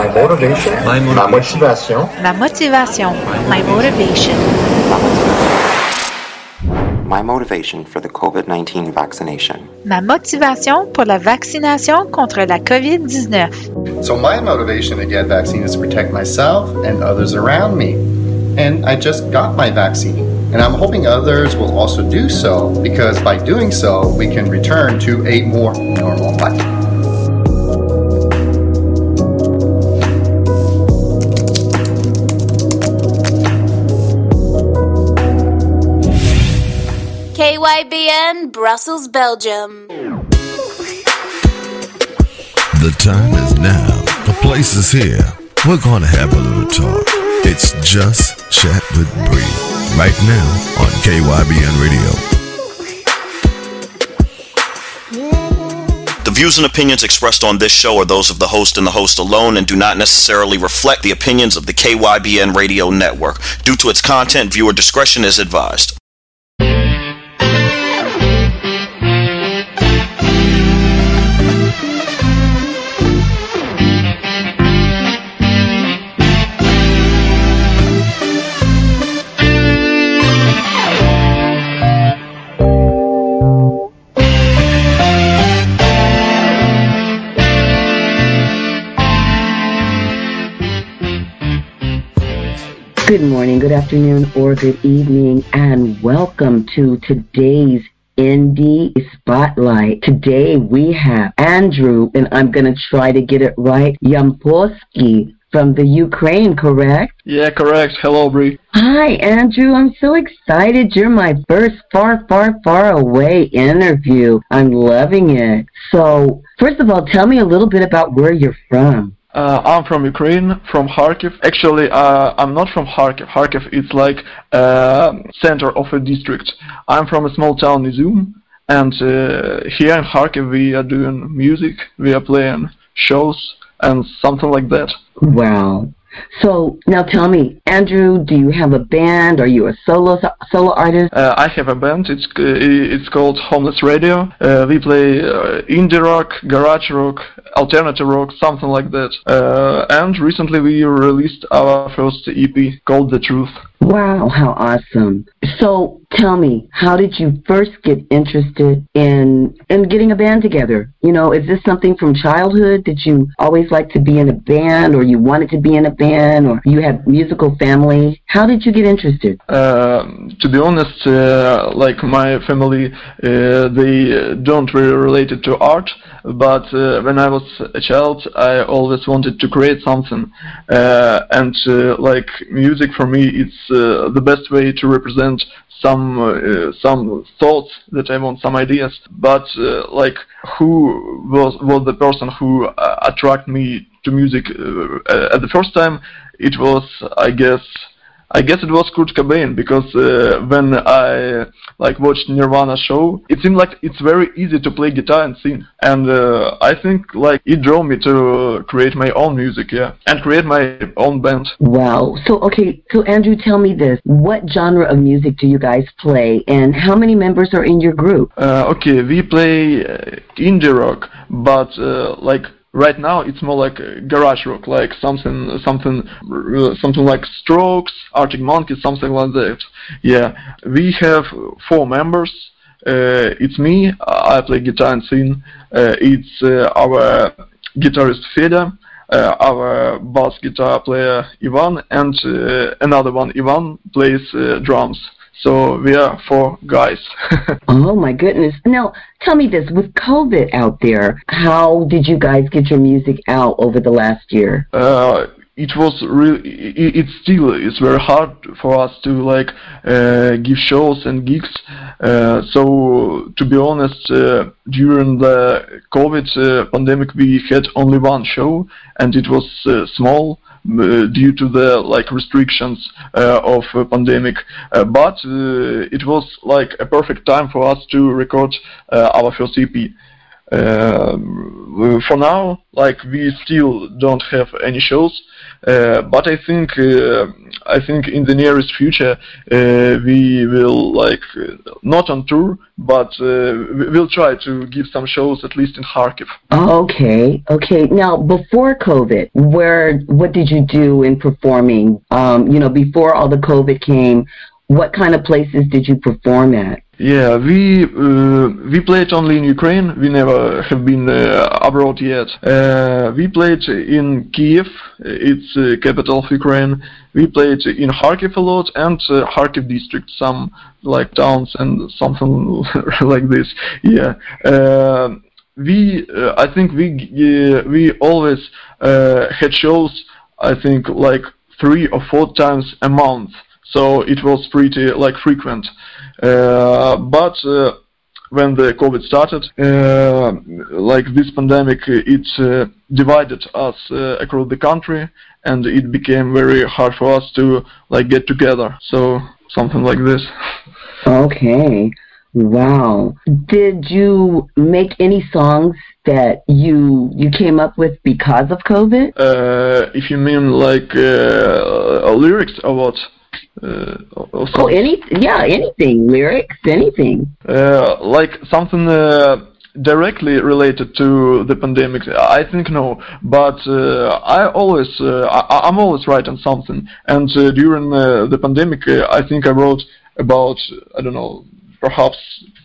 My motivation. My Ma motivation. Ma motivation. My motivation. My motivation for the COVID 19 vaccination. Ma motivation pour la vaccination contre la COVID-19. So, my motivation to get vaccine is to protect myself and others around me. And I just got my vaccine. And I'm hoping others will also do so because by doing so, we can return to a more normal life. KYBN, Brussels, Belgium. The time is now. The place is here. We're going to have a little talk. It's just Chat with Bree. Right now on KYBN Radio. The views and opinions expressed on this show are those of the host and the host alone and do not necessarily reflect the opinions of the KYBN radio network. Due to its content, viewer discretion is advised. Good morning, good afternoon, or good evening, and welcome to today's Indie Spotlight. Today we have Andrew, and I'm going to try to get it right, Yamposki from the Ukraine, correct? Yeah, correct. Hello, Bree. Hi, Andrew. I'm so excited. You're my first far, far, far away interview. I'm loving it. So, first of all, tell me a little bit about where you're from. Uh, I'm from Ukraine, from Kharkiv. Actually, uh, I'm not from Kharkiv. Kharkiv is like uh, center of a district. I'm from a small town, Izum, and uh, here in Kharkiv we are doing music. We are playing shows and something like that. Wow. So now tell me, Andrew, do you have a band? Are you a solo solo artist? Uh, I have a band. It's uh, it's called Homeless Radio. Uh, we play uh, indie rock, garage rock, alternative rock, something like that. Uh, and recently we released our first EP called The Truth. Wow, how awesome. So tell me, how did you first get interested in in getting a band together? You know, is this something from childhood? Did you always like to be in a band or you wanted to be in a band or you had musical family? How did you get interested? Uh, to be honest, uh, like my family, uh, they don't really related to art, but uh, when I was a child, I always wanted to create something. Uh, and uh, like music for me, it's uh, the best way to represent some uh, some thoughts that I want, some ideas. But uh, like, who was was the person who attracted me to music at the first time? It was, I guess, I guess it was Kurt Cobain because uh, when I like watched Nirvana show, it seemed like it's very easy to play guitar and sing, and uh, I think like it drove me to create my own music, yeah, and create my own band. Wow. So okay, so Andrew, tell me this: what genre of music do you guys play, and how many members are in your group? Uh, okay, we play uh, indie rock, but uh, like right now it's more like garage rock like something something something like strokes arctic monkeys something like that. Yeah. We have four members. Uh, it's me i play guitar and sing. Uh, it's uh, our guitarist feda uh, our bass guitar player ivan and uh, another one ivan plays uh, drums so we are four guys. oh my goodness. Now, tell me this, with COVID out there, how did you guys get your music out over the last year? Uh, it was really it, it still it's very hard for us to like uh, give shows and gigs uh, so to be honest uh, during the covid uh, pandemic we had only one show and it was uh, small due to the like restrictions uh, of uh, pandemic. But it was like a perfect time for us to record our first EP Uh, for now, like we still don't have any shows, uh, but I think uh, I think in the nearest future uh, we will like not on tour, but we'll try to give some shows at least in Kharkiv. Okay, okay. Now before COVID, where what did you do in performing? Um, you know, before all the COVID came, what kind of places did you perform at? Yeah, we uh, we played only in Ukraine. We never have been uh, abroad yet. Uh, we played in Kiev, it's the capital of Ukraine. We played in Kharkiv a lot and uh, Kharkiv district, some like towns and something like this. Yeah. Uh, we, uh, I think we we always had shows. I think like three or four times a month so it was pretty like frequent. Uh, but uh, when the COVID started, uh, like this pandemic, it divided us across the country, and it became very hard for us to like get together. So something like this. Okay. Wow. Did you make any songs that you you came up with because of COVID? Uh, if you mean like uh, lyrics or what? Uh, oh, any yeah, anything lyrics, anything. Uh, like something uh, directly related to the pandemic. I think no, but uh, I always uh, I, am always writing something. And uh, during the pandemic, I think I wrote about I don't know perhaps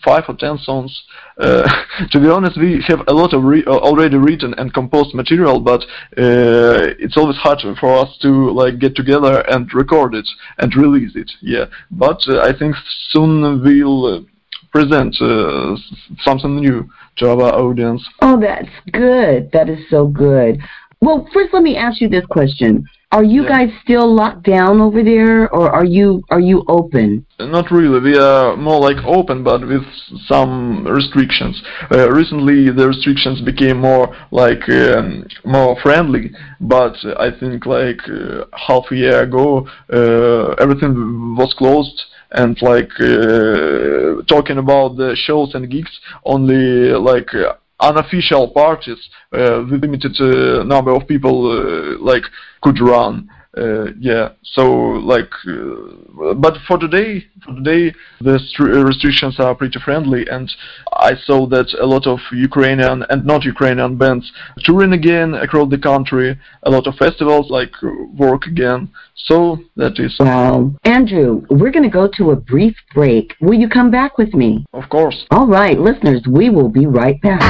five or ten songs. Uh, to be honest, we have a lot of re uh, already written and composed material, but uh, it's always hard for us to like get together and record it and release it. Yeah, but uh, I think soon we'll uh, present uh, something new to our audience. Oh, that's good. That is so good. Well, first, let me ask you this question. Are you yeah. guys still locked down over there, or are you are you open? Not really. We are more like open, but with some restrictions. Uh, recently, the restrictions became more like um, more friendly. But I think like uh, half a year ago, uh, everything was closed and like uh, talking about the shows and gigs only like uh, unofficial parties uh, with limited uh, number of people uh, like could run. Uh, yeah, so like, uh, but for today, for today, the restrictions are pretty friendly, and I saw that a lot of Ukrainian and not Ukrainian bands touring again across the country. A lot of festivals like work again. So that is. Wow, Andrew, we're going to go to a brief break. Will you come back with me? Of course. All right, listeners, we will be right back.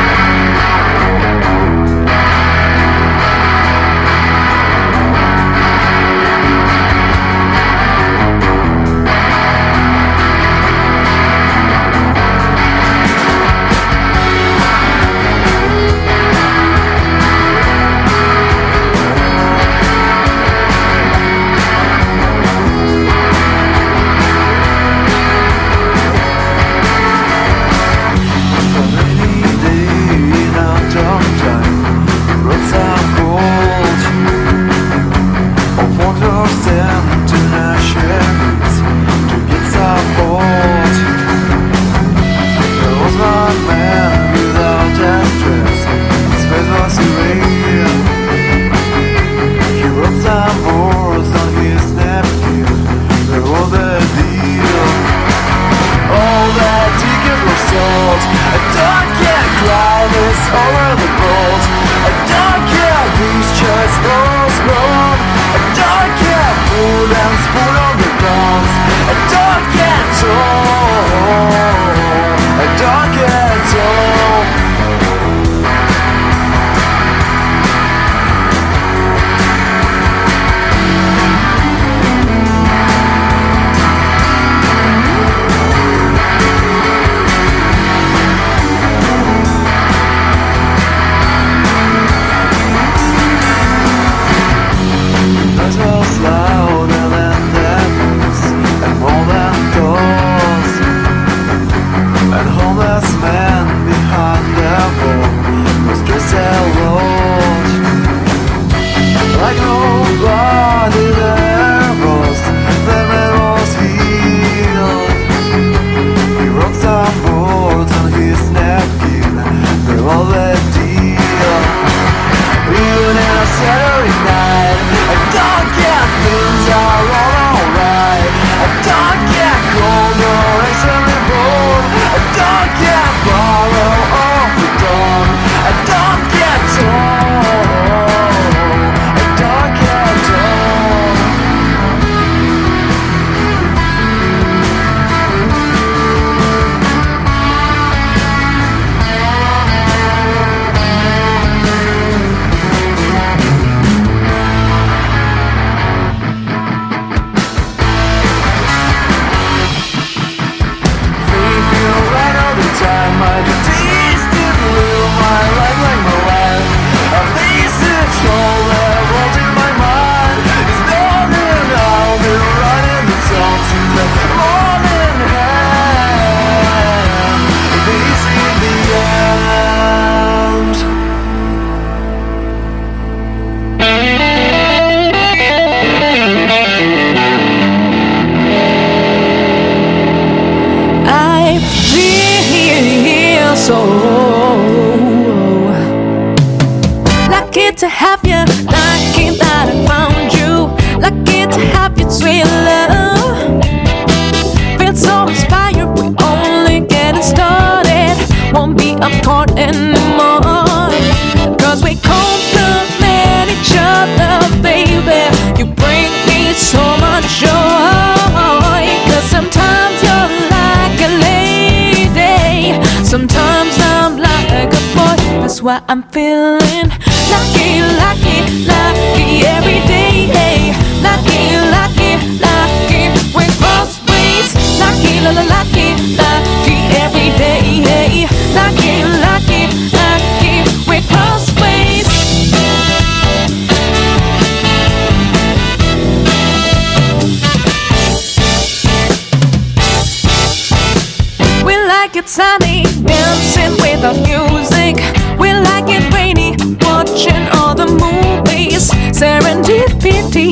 The music. We like it rainy, watching all the movies. Serendipity,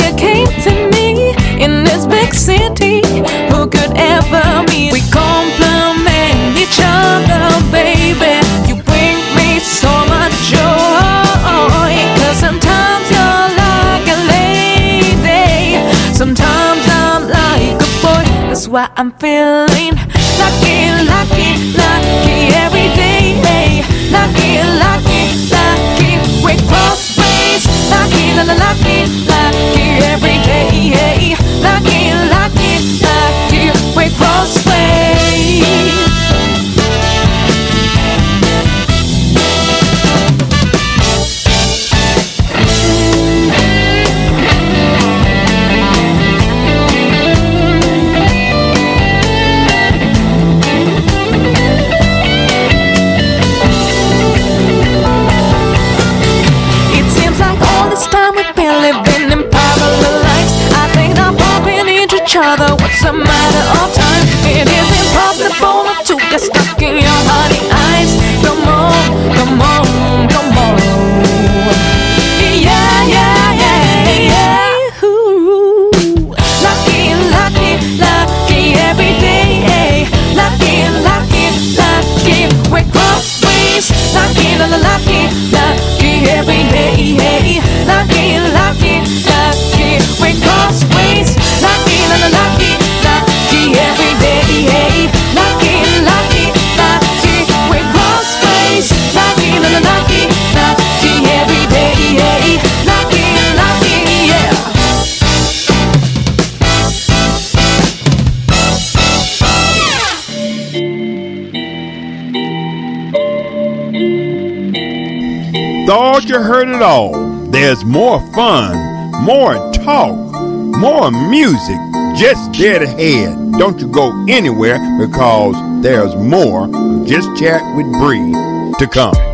you came to me in this big city. Who could ever meet? We complement each other, baby. You bring me so much joy. Cause sometimes you're like a lady, sometimes I'm like a boy. That's why I'm feeling you heard it all. There's more fun, more talk, more music just dead ahead. Don't you go anywhere because there's more Just Chat with Bree to come.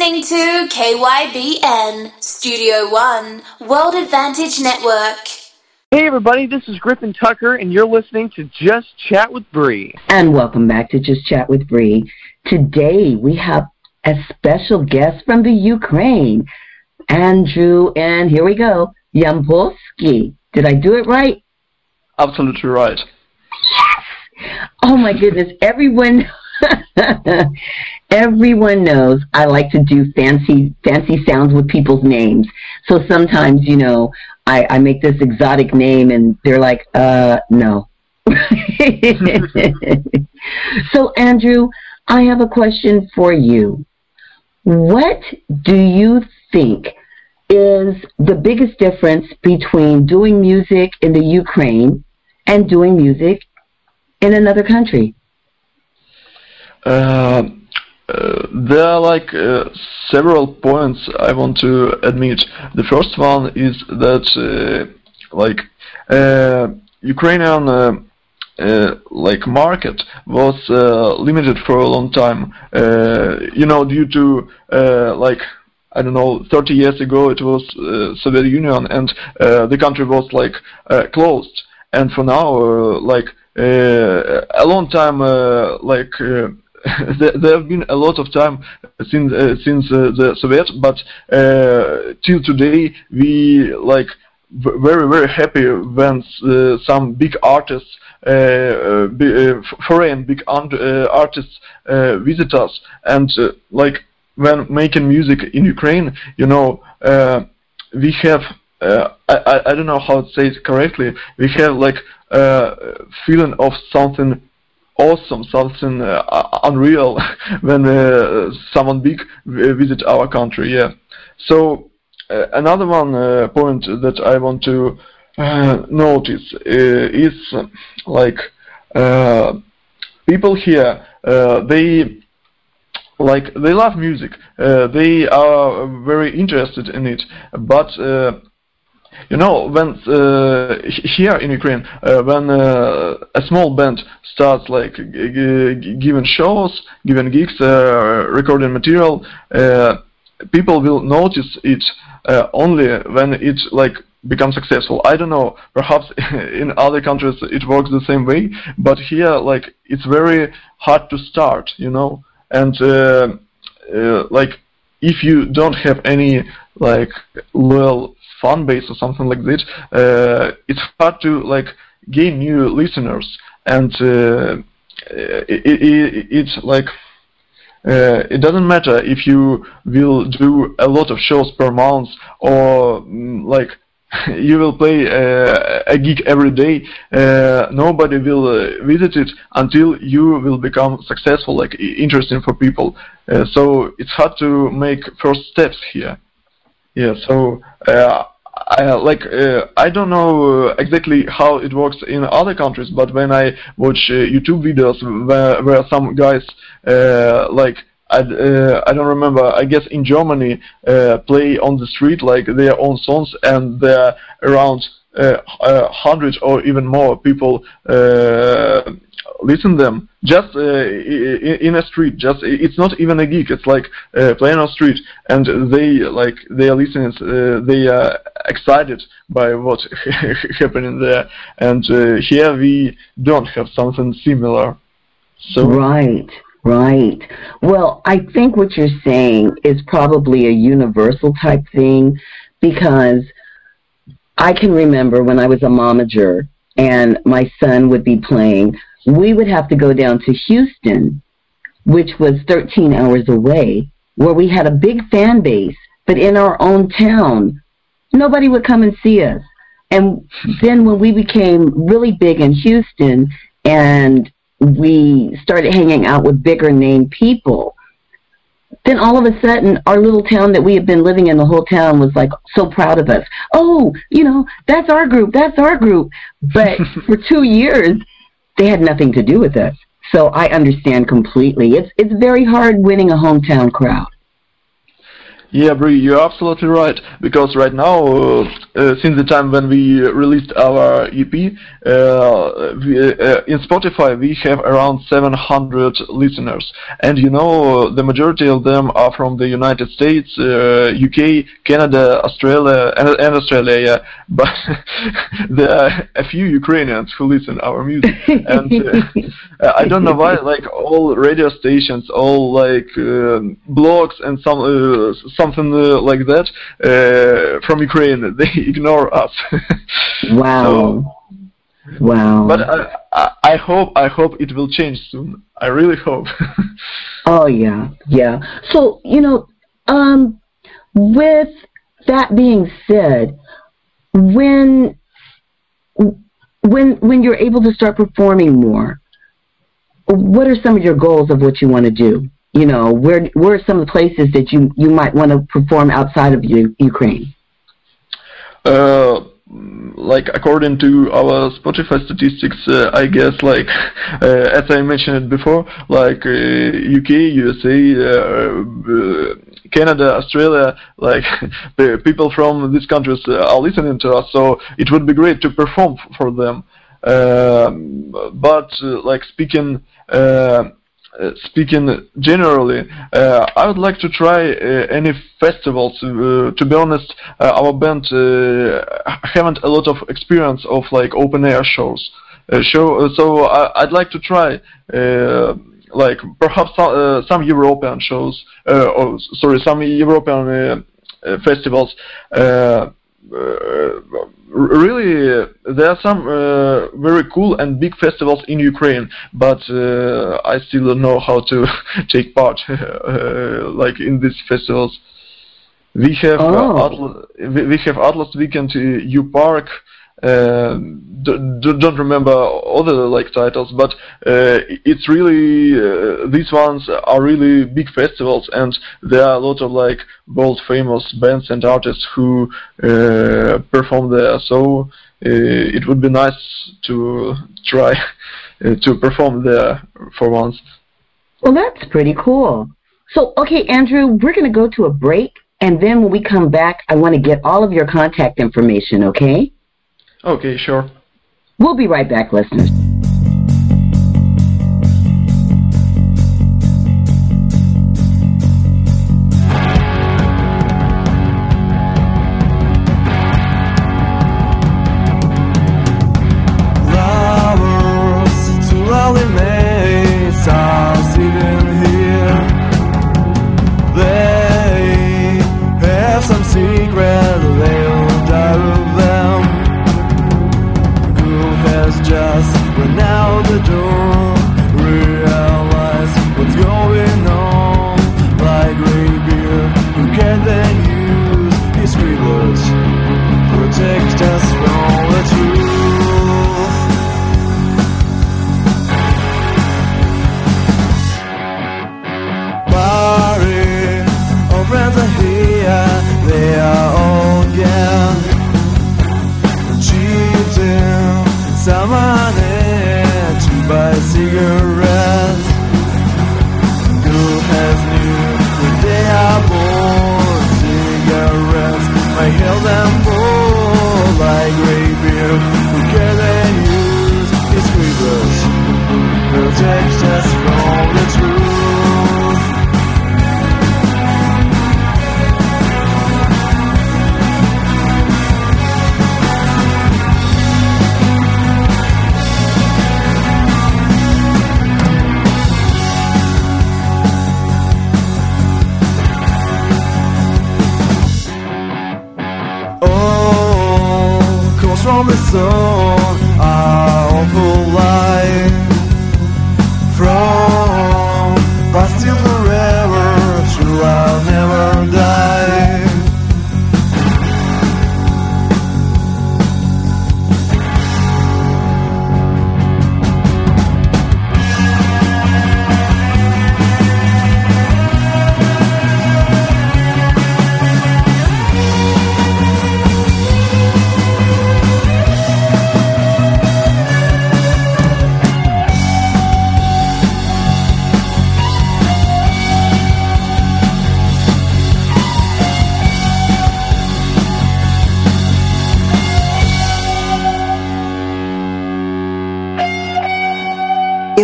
Listening to KYBN Studio One World Advantage Network. Hey everybody, this is Griffin Tucker, and you're listening to Just Chat with Bree. And welcome back to Just Chat with Bree. Today we have a special guest from the Ukraine, Andrew, and here we go, Yampolsky. Did I do it right? Absolutely right. Oh my goodness, everyone everyone knows I like to do fancy fancy sounds with people's names. So sometimes, you know, I, I make this exotic name and they're like, uh no. so Andrew, I have a question for you. What do you think is the biggest difference between doing music in the Ukraine and doing music in another country? Uh, uh, there are like uh, several points I want to admit. The first one is that uh, like uh, Ukrainian uh, uh like market was uh, limited for a long time. Uh, you know, due to like I don't know, 30 years ago it was Soviet Union and the country was like closed. And for now, like a long time, like there, have been a lot of time since uh, since uh, the Soviet, but uh, till today we like very very happy when uh, some big artists, uh, uh, foreign big artists visit us, and like when making music in Ukraine, you know, we have I, I I don't know how to say it correctly. We have like uh, feeling of something awesome, something uh, unreal when uh, someone big visit our country. Yeah. So uh, another one uh, point that I want to uh, notice is like people here they like they love music they are very interested in it but you know, when uh, here in Ukraine, uh, when uh, a small band starts like giving shows, giving gigs, recording material, people will notice it only when it like become successful. I don't know. Perhaps in other countries it works the same way, but here, like, it's very hard to start, you know. And uh, uh, like, if you don't have any like loyal fan base or something like that, uh, it's hard to like gain new listeners, and uh, it, it, it's like. Uh, it doesn't matter if you will do a lot of shows per month or mm, like you will play uh, a gig every day. Uh, nobody will uh, visit it until you will become successful, like interesting for people. Uh, so it's hard to make first steps here. Yeah. So uh, I, like uh, I don't know exactly how it works in other countries, but when I watch YouTube videos where, where some guys like I, uh, I don't remember. I guess in Germany, uh, play on the street like their own songs, and there are around uh, hundred or even more people uh, listen them just uh, in a street. Just it's not even a gig. It's like uh, playing on street, and they like they are listening. they are excited by what's happening there, and here we don't have something similar. So right. Right. Well, I think what you're saying is probably a universal type thing because I can remember when I was a momager and my son would be playing, we would have to go down to Houston, which was 13 hours away, where we had a big fan base, but in our own town, nobody would come and see us. And then when we became really big in Houston and we started hanging out with bigger name people, then all of a sudden our little town that we had been living in the whole town was like so proud of us. Oh, you know, that's our group, that's our group. But for two years they had nothing to do with us. So I understand completely. It's it's very hard winning a hometown crowd. Yeah, Bree, you're absolutely right. Because right now, uh, uh, since the time when we released our EP, uh, we, uh, in Spotify we have around 700 listeners, and you know the majority of them are from the United States, UK, uh, Canada, Australia, and, and Australia. Yeah, but there are a few Ukrainians who listen our music, and uh, I don't know why. Like all radio stations, all like blogs, and some something uh, like that uh, from Ukraine. They ignore us. wow. So, wow. But I, I hope I hope it will change soon. I really hope. oh yeah, yeah. So you know, um, with that being said, when when when you're able to start performing more, what are some of your goals of what you want to do? You know, where where are some of the places that you you might want to perform outside of U- Ukraine? Uh, like according to our Spotify statistics, uh, I guess like uh, as I mentioned before, like UK, uh, USA, uh, uh, Canada, Australia, like people from these countries are listening to us, so it would be great to perform for them. Um, but like speaking uh, speaking generally, uh, I would like to try uh, any festivals. to be honest, our band haven't a lot of experience of like open air shows. show, so I, would like to try like perhaps some, uh, European shows, uh, or sorry, some European uh, festivals really there are some uh, very cool and big festivals in Ukraine, but uh, I still don't know how to take part uh, like in these festivals. We have oh. Atlas, we have Atlas Weekend U Park. Uh, don't remember other like titles, but uh, it's really uh, these ones are really big festivals, and there are a lot of like world famous bands and artists who uh, perform there. So uh, it would be nice to try uh, to perform there for once. Well, that's pretty cool. So, okay, Andrew, we're going to go to a break, and then when we come back, I want to get all of your contact information, okay? Okay, sure. We'll be right back, listeners.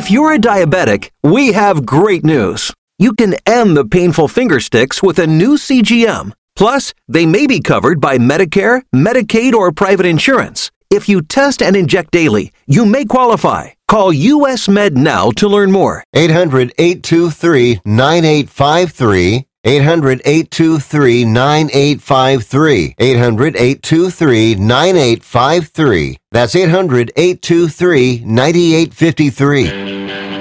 If you're a diabetic, we have great news. You can end the painful finger sticks with a new CGM. Plus, they may be covered by Medicare, Medicaid, or private insurance. If you test and inject daily, you may qualify. Call US Med now to learn more. 800 823 9853. 800 823 9853. 800 823 9853. That's 800 823 9853.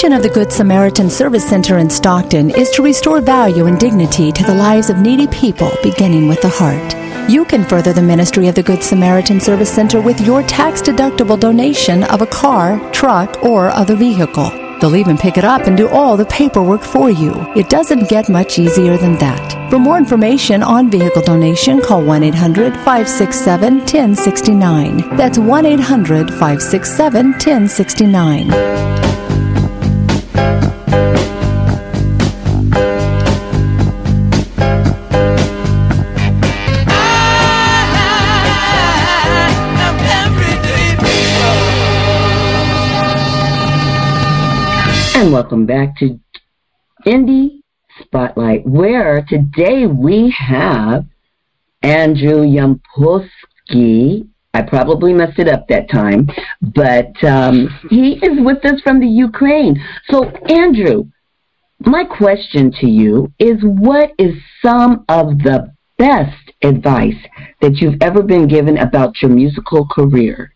Mission of the Good Samaritan Service Center in Stockton is to restore value and dignity to the lives of needy people, beginning with the heart. You can further the ministry of the Good Samaritan Service Center with your tax deductible donation of a car, truck, or other vehicle. They'll even pick it up and do all the paperwork for you. It doesn't get much easier than that. For more information on vehicle donation, call 1 800 567 1069. That's 1 800 567 1069. And welcome back to Indie Spotlight, where today we have Andrew Yampolsky. I probably messed it up that time, but um, he is with us from the Ukraine. So, Andrew, my question to you is what is some of the best advice that you've ever been given about your musical career?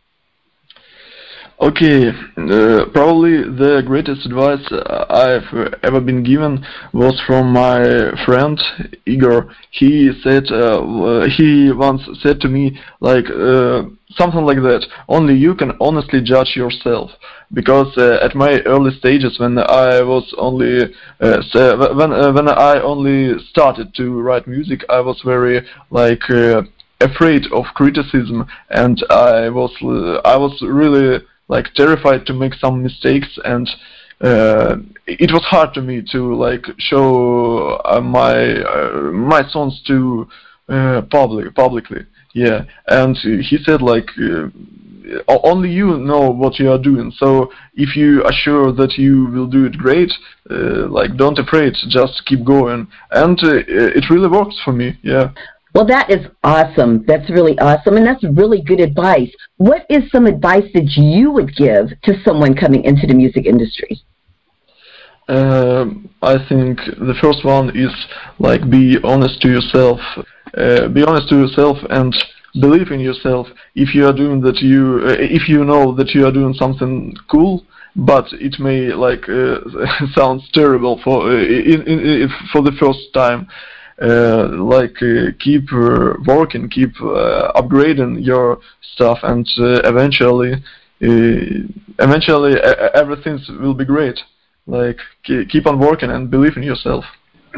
Okay, uh, probably the greatest advice I've ever been given was from my friend Igor. He said uh, he once said to me like uh, something like that. Only you can honestly judge yourself. Because uh, at my early stages, when I was only uh, when uh, when I only started to write music, I was very like afraid of criticism, and I was I was really like terrified to make some mistakes and uh, it was hard to me to like show uh, my uh, my songs to uh, public publicly yeah. And he said like uh, only you know what you are doing. So if you are sure that you will do it great uh, like don't afraid. Just keep going. And it really works for me yeah well, that is awesome. That's really awesome. And that's really good advice. What is some advice that you would give to someone coming into the music industry? Um, I think the first one is like be honest to yourself. Uh, be honest to yourself and believe in yourself. If you are doing that, you uh, if you know that you are doing something cool, but it may like uh, sounds terrible for uh, in, in, in, for the first time. Uh, like uh, keep uh, working, keep upgrading your stuff, and eventually, eventually everything will be great. Like keep on working and believe in yourself.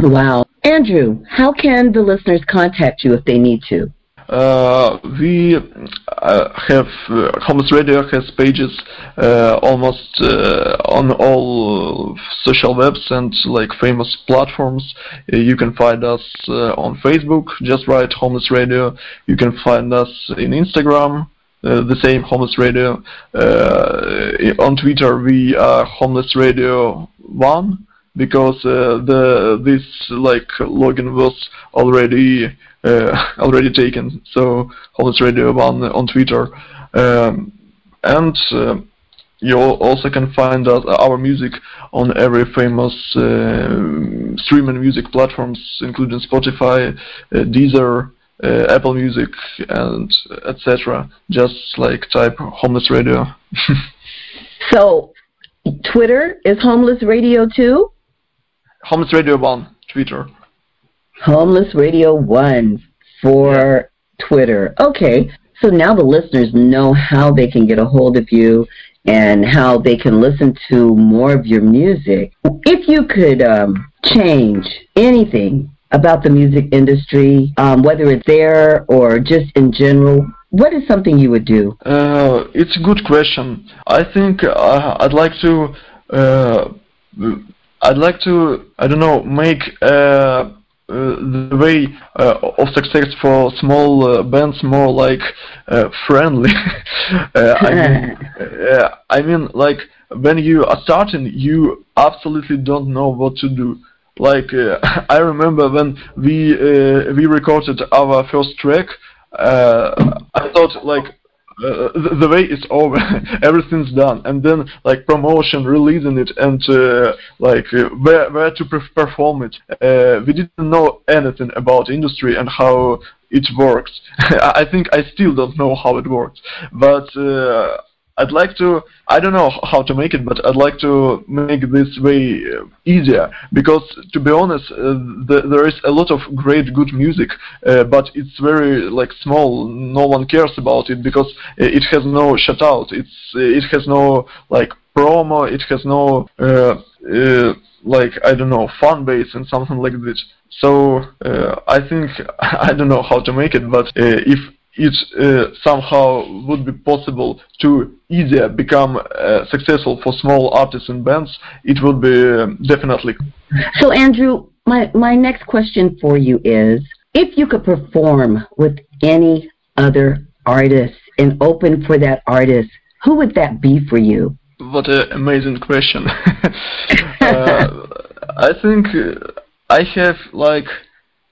Wow, Andrew, how can the listeners contact you if they need to? Uh, we have uh, Homeless Radio has pages uh, almost uh, on all social webs and like famous platforms. Uh, you can find us on Facebook. Just write Homeless Radio. You can find us in Instagram. the same Homeless Radio. on Twitter, we are Homeless Radio One because the this like login was already uh, already taken. So Homeless Radio on on Twitter, um, and uh, you also can find us, our music on every famous uh, streaming music platforms, including Spotify, uh, Deezer, uh, Apple Music, and etc. Just like type Homeless Radio. so, Twitter is Homeless Radio too. Homeless Radio One, Twitter. Homeless Radio 1 for. Twitter. Okay, so now the listeners know how they can get a hold of you and how they can listen to more of your music. If you could um, change anything about the music industry, um, whether it's there or just in general, what is something you would do? Uh, it's a good question. I think uh, I'd like to. Uh, I'd like to. I don't know. Make uh, uh, Uh, the way uh, of success for small uh, bands more like uh, friendly. Uh, I mean, I mean, like when you are starting, you absolutely don't know what to do. Like I remember when we we recorded our first track. I thought like uh, the, the way is over everything's done and then like promotion releasing it and uh, like uh, where where to perform it. Uh, we didn't know anything about industry and how it works. I think i still don't know how it works. But uh, I'd like to. I don't know how to make it, but I'd like to make this way uh, easier because, to be honest, uh, the, there is a lot of great, good music, uh, but it's very like small. No one cares about it because uh, it has no shutout. It's uh, it has no like promo. It has no uh, like I don't know fan base and something like this. So I think I don't know how to make it, but if it uh, somehow would be possible to easier become uh, successful for small artists and bands, it would be um, definitely. So, Andrew, my, my next question for you is if you could perform with any other artist and open for that artist, who would that be for you? What an amazing question. uh, I think uh, I have like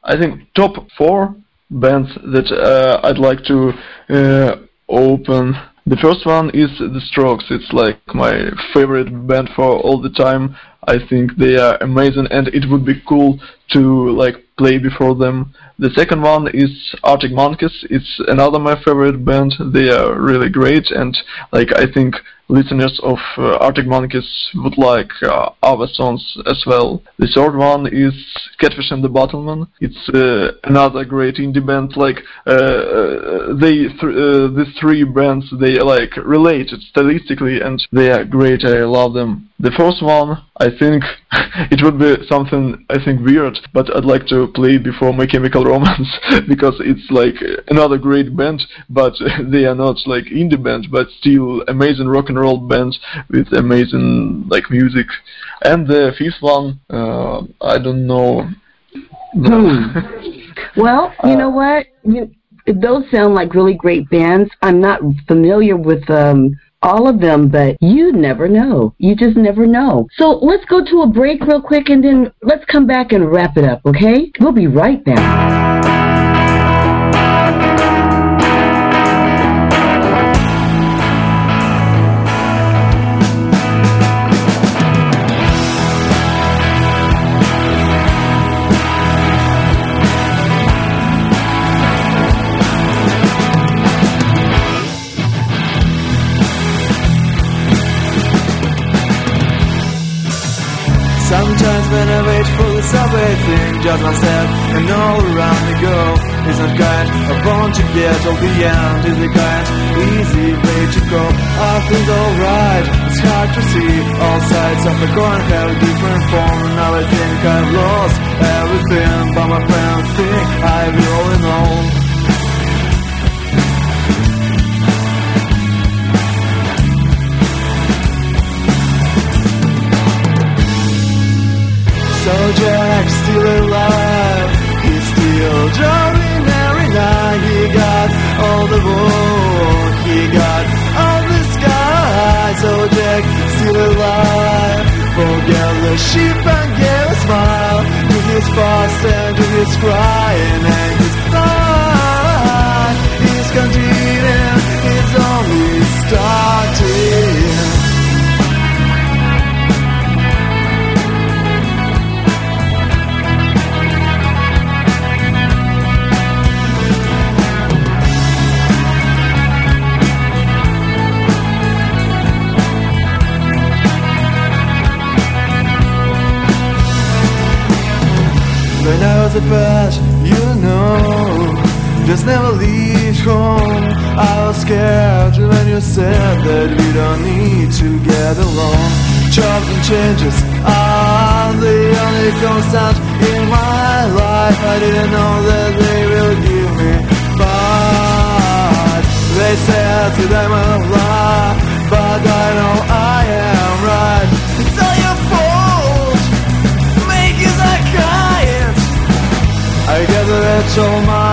I think top four bands that uh, I'd like to uh, open. The first one is The Strokes. It's like my favorite band for all the time. I think they are amazing, and it would be cool to like play before them. The second one is Arctic Monkeys. It's another my favorite band. They are really great, and like I think listeners of uh, Arctic Monkeys would like uh, our songs as well. The third one is Catfish and the Bottlemen. It's uh, another great indie band. Like uh, uh, they, th- uh, these three bands, they are like related stylistically, and they are great. I love them. The first one, I think it would be something I think weird, but I'd like to play before My Chemical Romance because it's like another great band, but they are not like indie band, but still amazing rock and roll bands with amazing like music. And the fifth one, uh, I don't know. Well, you know what? You, those sound like really great bands. I'm not familiar with um, all of them, but you never know. You just never know. So let's go to a break real quick and then let's come back and wrap it up, okay? We'll be right back. Subway Just step and all around me go. It's not kind of born to get all the end Is a kind easy way to go. Are things alright? It's hard to see All sides of the coin have a different form. Now I think I've lost everything But my friends think I really know So Jack's still alive He's still driving every night. He got all the wood He got all the sky. So Jack still alive Forget the sheep and give a smile. To his past and to his crying And his life He's continuing It's only starting A pet, you know. Just never leave home. I was scared when you said that we don't need to get along. Jobs and changes are the only constant in my life. I didn't know that they will give me But they said that I'm a lie But I know I all my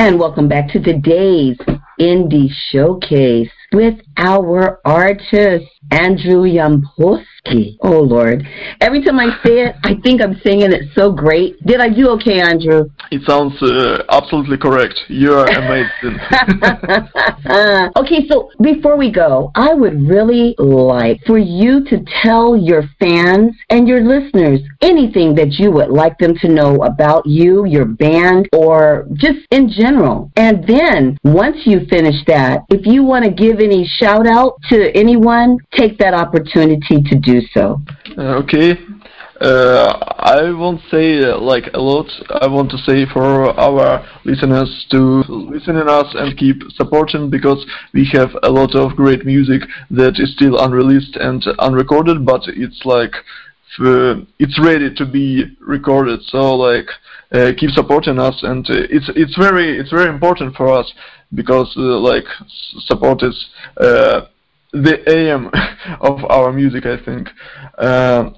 And welcome back to today's Indie Showcase with our artist, Andrew Yampolsky. Oh, Lord. Every time I say it, I think I'm singing it so great. Did I do okay, Andrew? It sounds uh, absolutely correct. You are amazing. okay, so before we go, I would really like for you to tell your fans and your listeners anything that you would like them to know about you, your band, or just in general. And then once you finish that, if you want to give any shout out to anyone, take that opportunity to do so. Uh, okay. Uh, I won't say uh, like a lot. I want to say for our listeners to listen in us and keep supporting because we have a lot of great music that is still unreleased and unrecorded, but it's like uh, it's ready to be recorded. So like uh, keep supporting us, and it's it's very it's very important for us because uh, like support is the aim of our music, I think. Uh,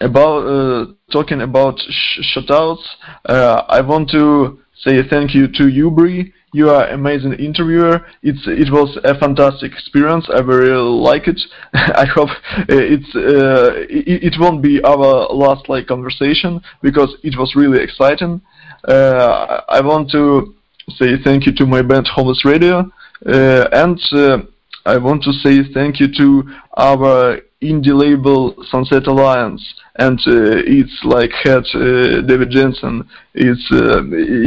about uh, talking about sh- shoutouts, uh, I want to say thank you to you, Bree. You are amazing interviewer. It's it was a fantastic experience. I very like it. I hope uh, it's uh, it, it won't be our last like conversation because it was really exciting. Uh, I want to say thank you to my band Homeless Radio, uh, and I want to say thank you to our indie label Sunset Alliance, and uh, it's like head uh, David Jensen. It's uh,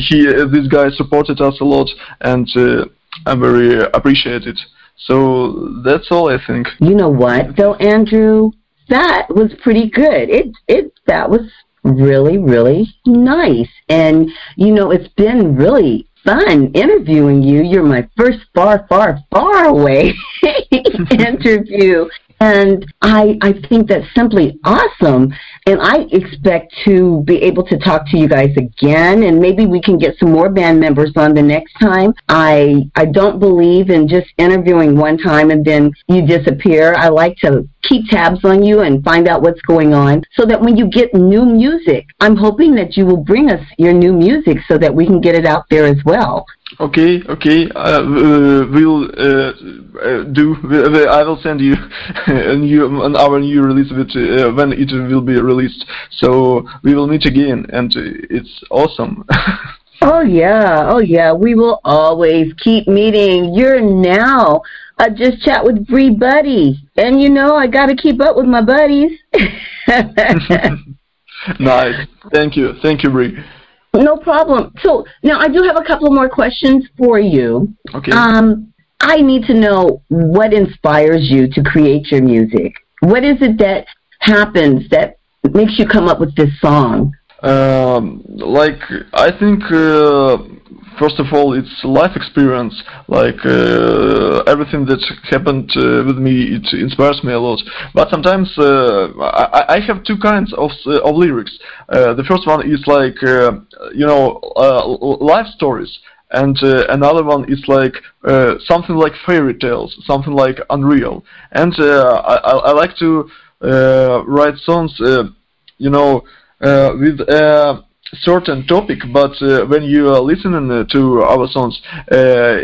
he this guy supported us a lot, and uh, I'm very appreciated. So that's all I think. You know what, though, Andrew? That was pretty good. It it that was really really nice, and you know it's been really fun interviewing you. You're my first far far far away interview. And I, I think that's simply awesome. And I expect to be able to talk to you guys again, and maybe we can get some more band members on the next time. I, I don't believe in just interviewing one time and then you disappear. I like to keep tabs on you and find out what's going on so that when you get new music, I'm hoping that you will bring us your new music so that we can get it out there as well. Okay, okay. Uh, uh, we'll uh, uh, do. I will send you a new, an our new release of it uh, when it will be released. So we will meet again, and it's awesome. Oh yeah, oh yeah. We will always keep meeting. You're now a just chat with Bree buddy, and you know I got to keep up with my buddies. nice. Thank you. Thank you, Bree. No problem. So now I do have a couple more questions for you. Okay. Um, I need to know what inspires you to create your music. What is it that happens that makes you come up with this song? Um, like I think uh, first of all it's life experience. Like uh, everything that happened uh, with me, it inspires me a lot. But sometimes uh, I, I have two kinds of uh, of lyrics. Uh, the first one is like you know life stories. And uh, another one is like uh, something like fairy tales, something like unreal. And uh, I, I like to write songs, you know, with a certain topic, but uh, when you are listening uh, to our songs, uh,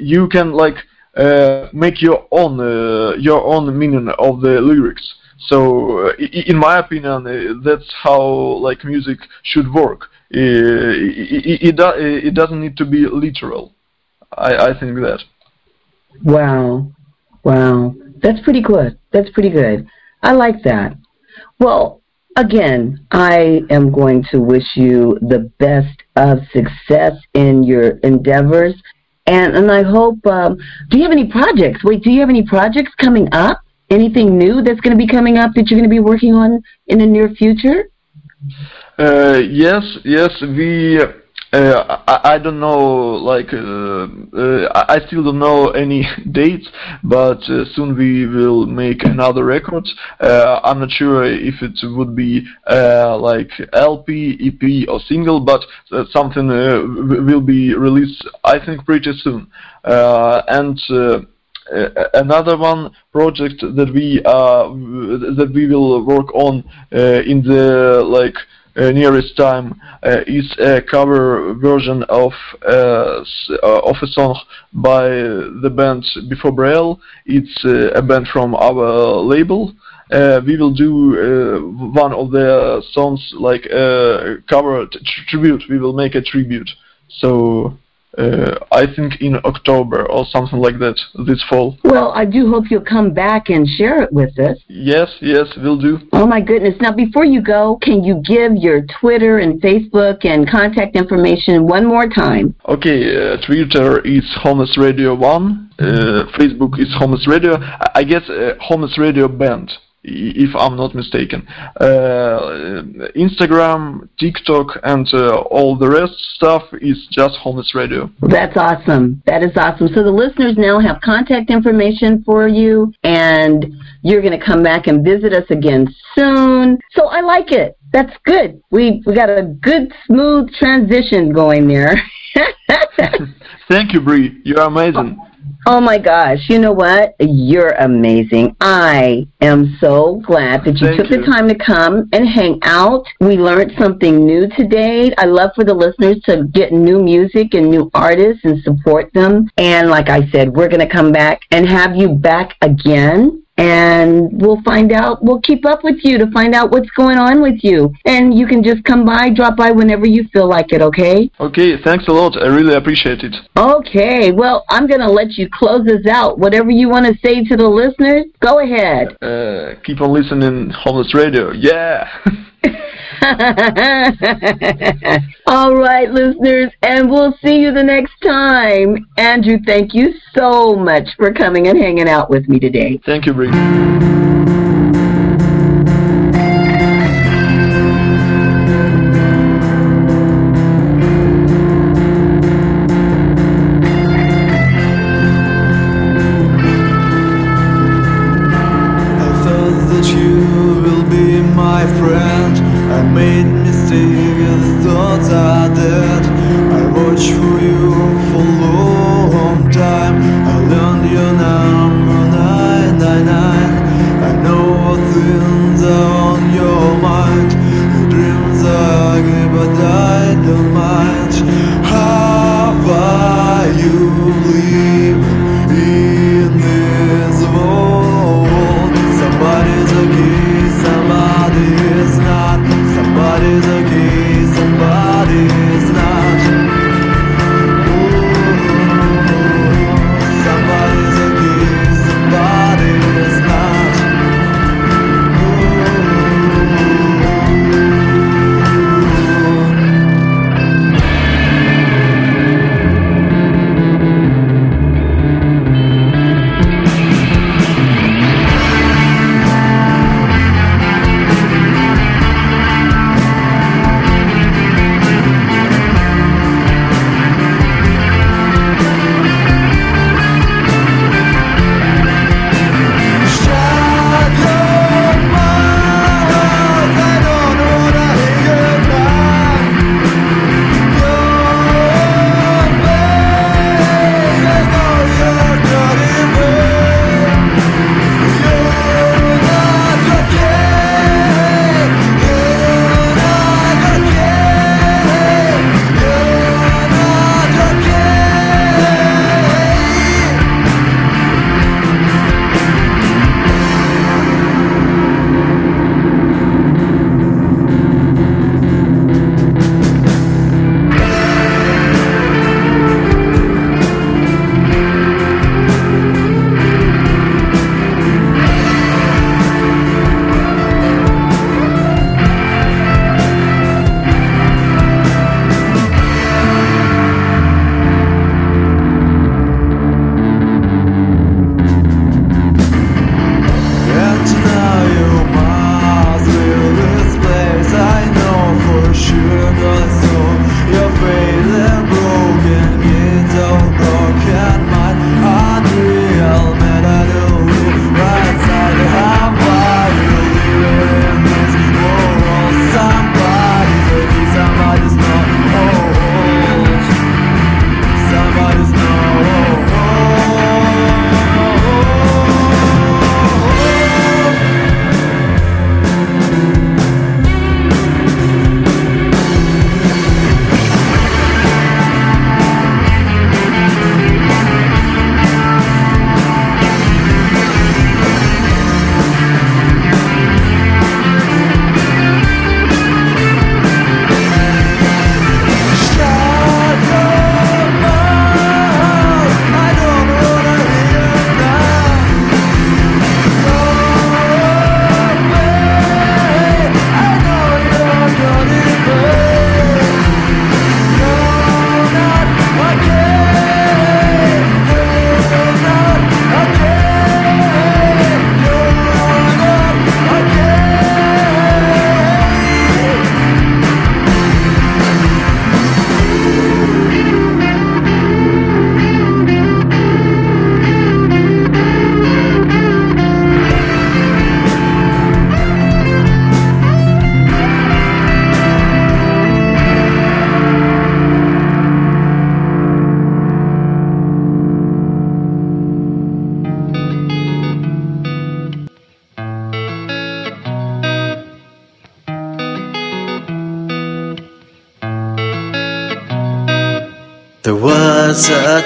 you can like uh, make your own uh, your own meaning of the lyrics. So, uh, in my opinion, uh, that's how like music should work. Uh, it, it, it, it doesn't need to be literal. I, I think that. Wow. Wow. That's pretty good. That's pretty good. I like that. Well, again, I am going to wish you the best of success in your endeavors. And, and I hope, um, do you have any projects? Wait, do you have any projects coming up? Anything new that's going to be coming up that you're going to be working on in the near future? Uh, yes, yes, we. Uh, I, I don't know, like, uh, uh, I still don't know any dates, but uh, soon we will make another record. Uh, I'm not sure if it would be uh, like LP, EP, or single, but something will be released, I think, pretty soon. And another one project that we that we will work on in the like nearest time uh, is a cover version of uh, uh, of a song by the band Before Braille. It's uh, a band from our label. Uh, we will do uh, one of their songs like a cover tribute. We will make a tribute. So uh, I think in October or something like that this fall. Well, I do hope you'll come back and share it with us. Yes, yes, we'll do. Oh my goodness. Now, before you go, can you give your Twitter and Facebook and contact information one more time? Okay, uh, Twitter is Homeless Radio One. Uh, Facebook is Homeless Radio. I I guess uh, Homeless Radio Band. If I'm not mistaken. Uh, Instagram, TikTok, and uh, all the rest stuff is just Homeless Radio. That's awesome. That is awesome. So the listeners now have contact information for you, and you're going to come back and visit us again soon. So I like it. That's good. We we got a good smooth transition going there. Thank you, Bree. You're amazing. Oh my gosh, you know what? You're amazing. I am so glad that you Thank took the time to come and hang out. We learned something new today. I love for the listeners to get new music and new artists and support them. And like I said, we're going to come back and have you back again. And we'll find out, we'll keep up with you to find out what's going on with you. And you can just come by, drop by whenever you feel like it, okay? Okay, thanks a lot. I really appreciate it. Okay, well, I'm going to let you close us out. Whatever you want to say to the listeners, go ahead. Uh, keep on listening, Homeless Radio. Yeah. All right, listeners, and we'll see you the next time. Andrew, thank you so much for coming and hanging out with me today. Thank you, Bree.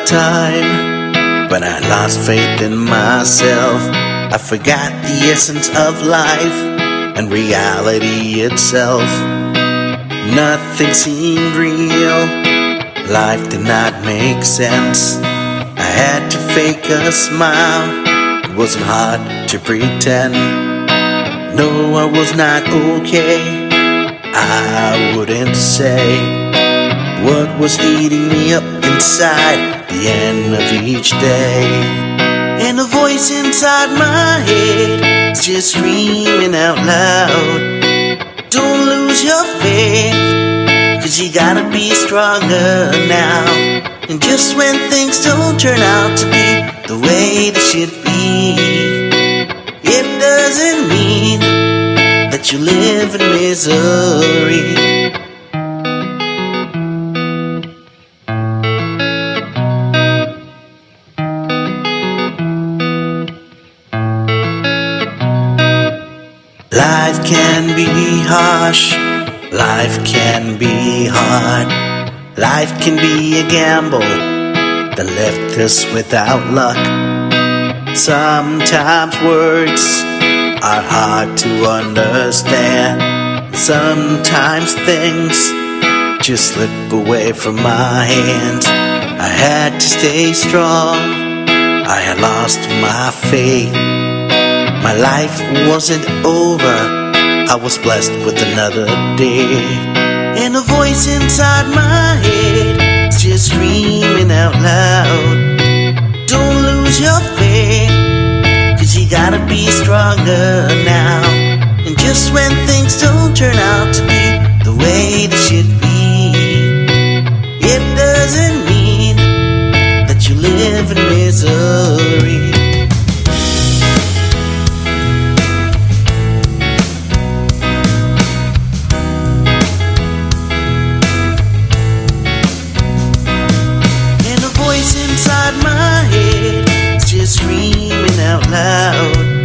Time when I lost faith in myself. I forgot the essence of life and reality itself. Nothing seemed real, life did not make sense. I had to fake a smile, it wasn't hard to pretend. No, I was not okay, I wouldn't say what was eating me up inside the end of each day. And a voice inside my head is just screaming out loud. Don't lose your faith, cause you gotta be stronger now. And just when things don't turn out to be the way they should be, it doesn't mean that you live in misery. Life can be harsh, life can be hard, life can be a gamble that left us without luck. Sometimes words are hard to understand, sometimes things just slip away from my hands. I had to stay strong, I had lost my faith. My life wasn't over. I was blessed with another day. And a voice inside my head just screaming out loud. Don't lose your faith, cause you gotta be stronger now. And just when things don't turn out to be the way they should be, it doesn't mean that you live in misery. Out loud.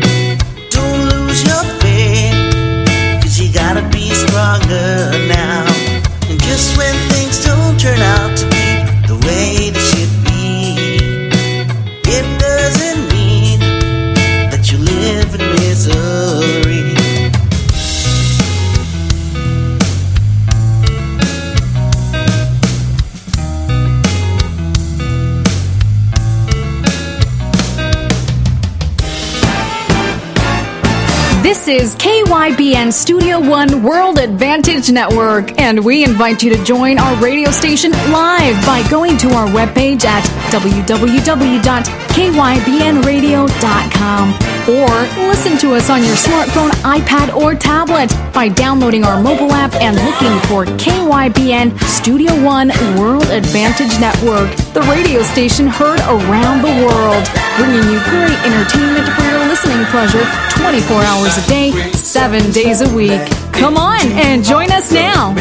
KYBN Studio One World Advantage Network, and we invite you to join our radio station live by going to our webpage at www.kybnradio.com or listen to us on your smartphone, iPad, or tablet by downloading our mobile app and looking for KYBN Studio One World Advantage Network, the radio station heard around the world, bringing you great entertainment for your listening pleasure 24 hours a day, 7 days a week. Come on and join us now.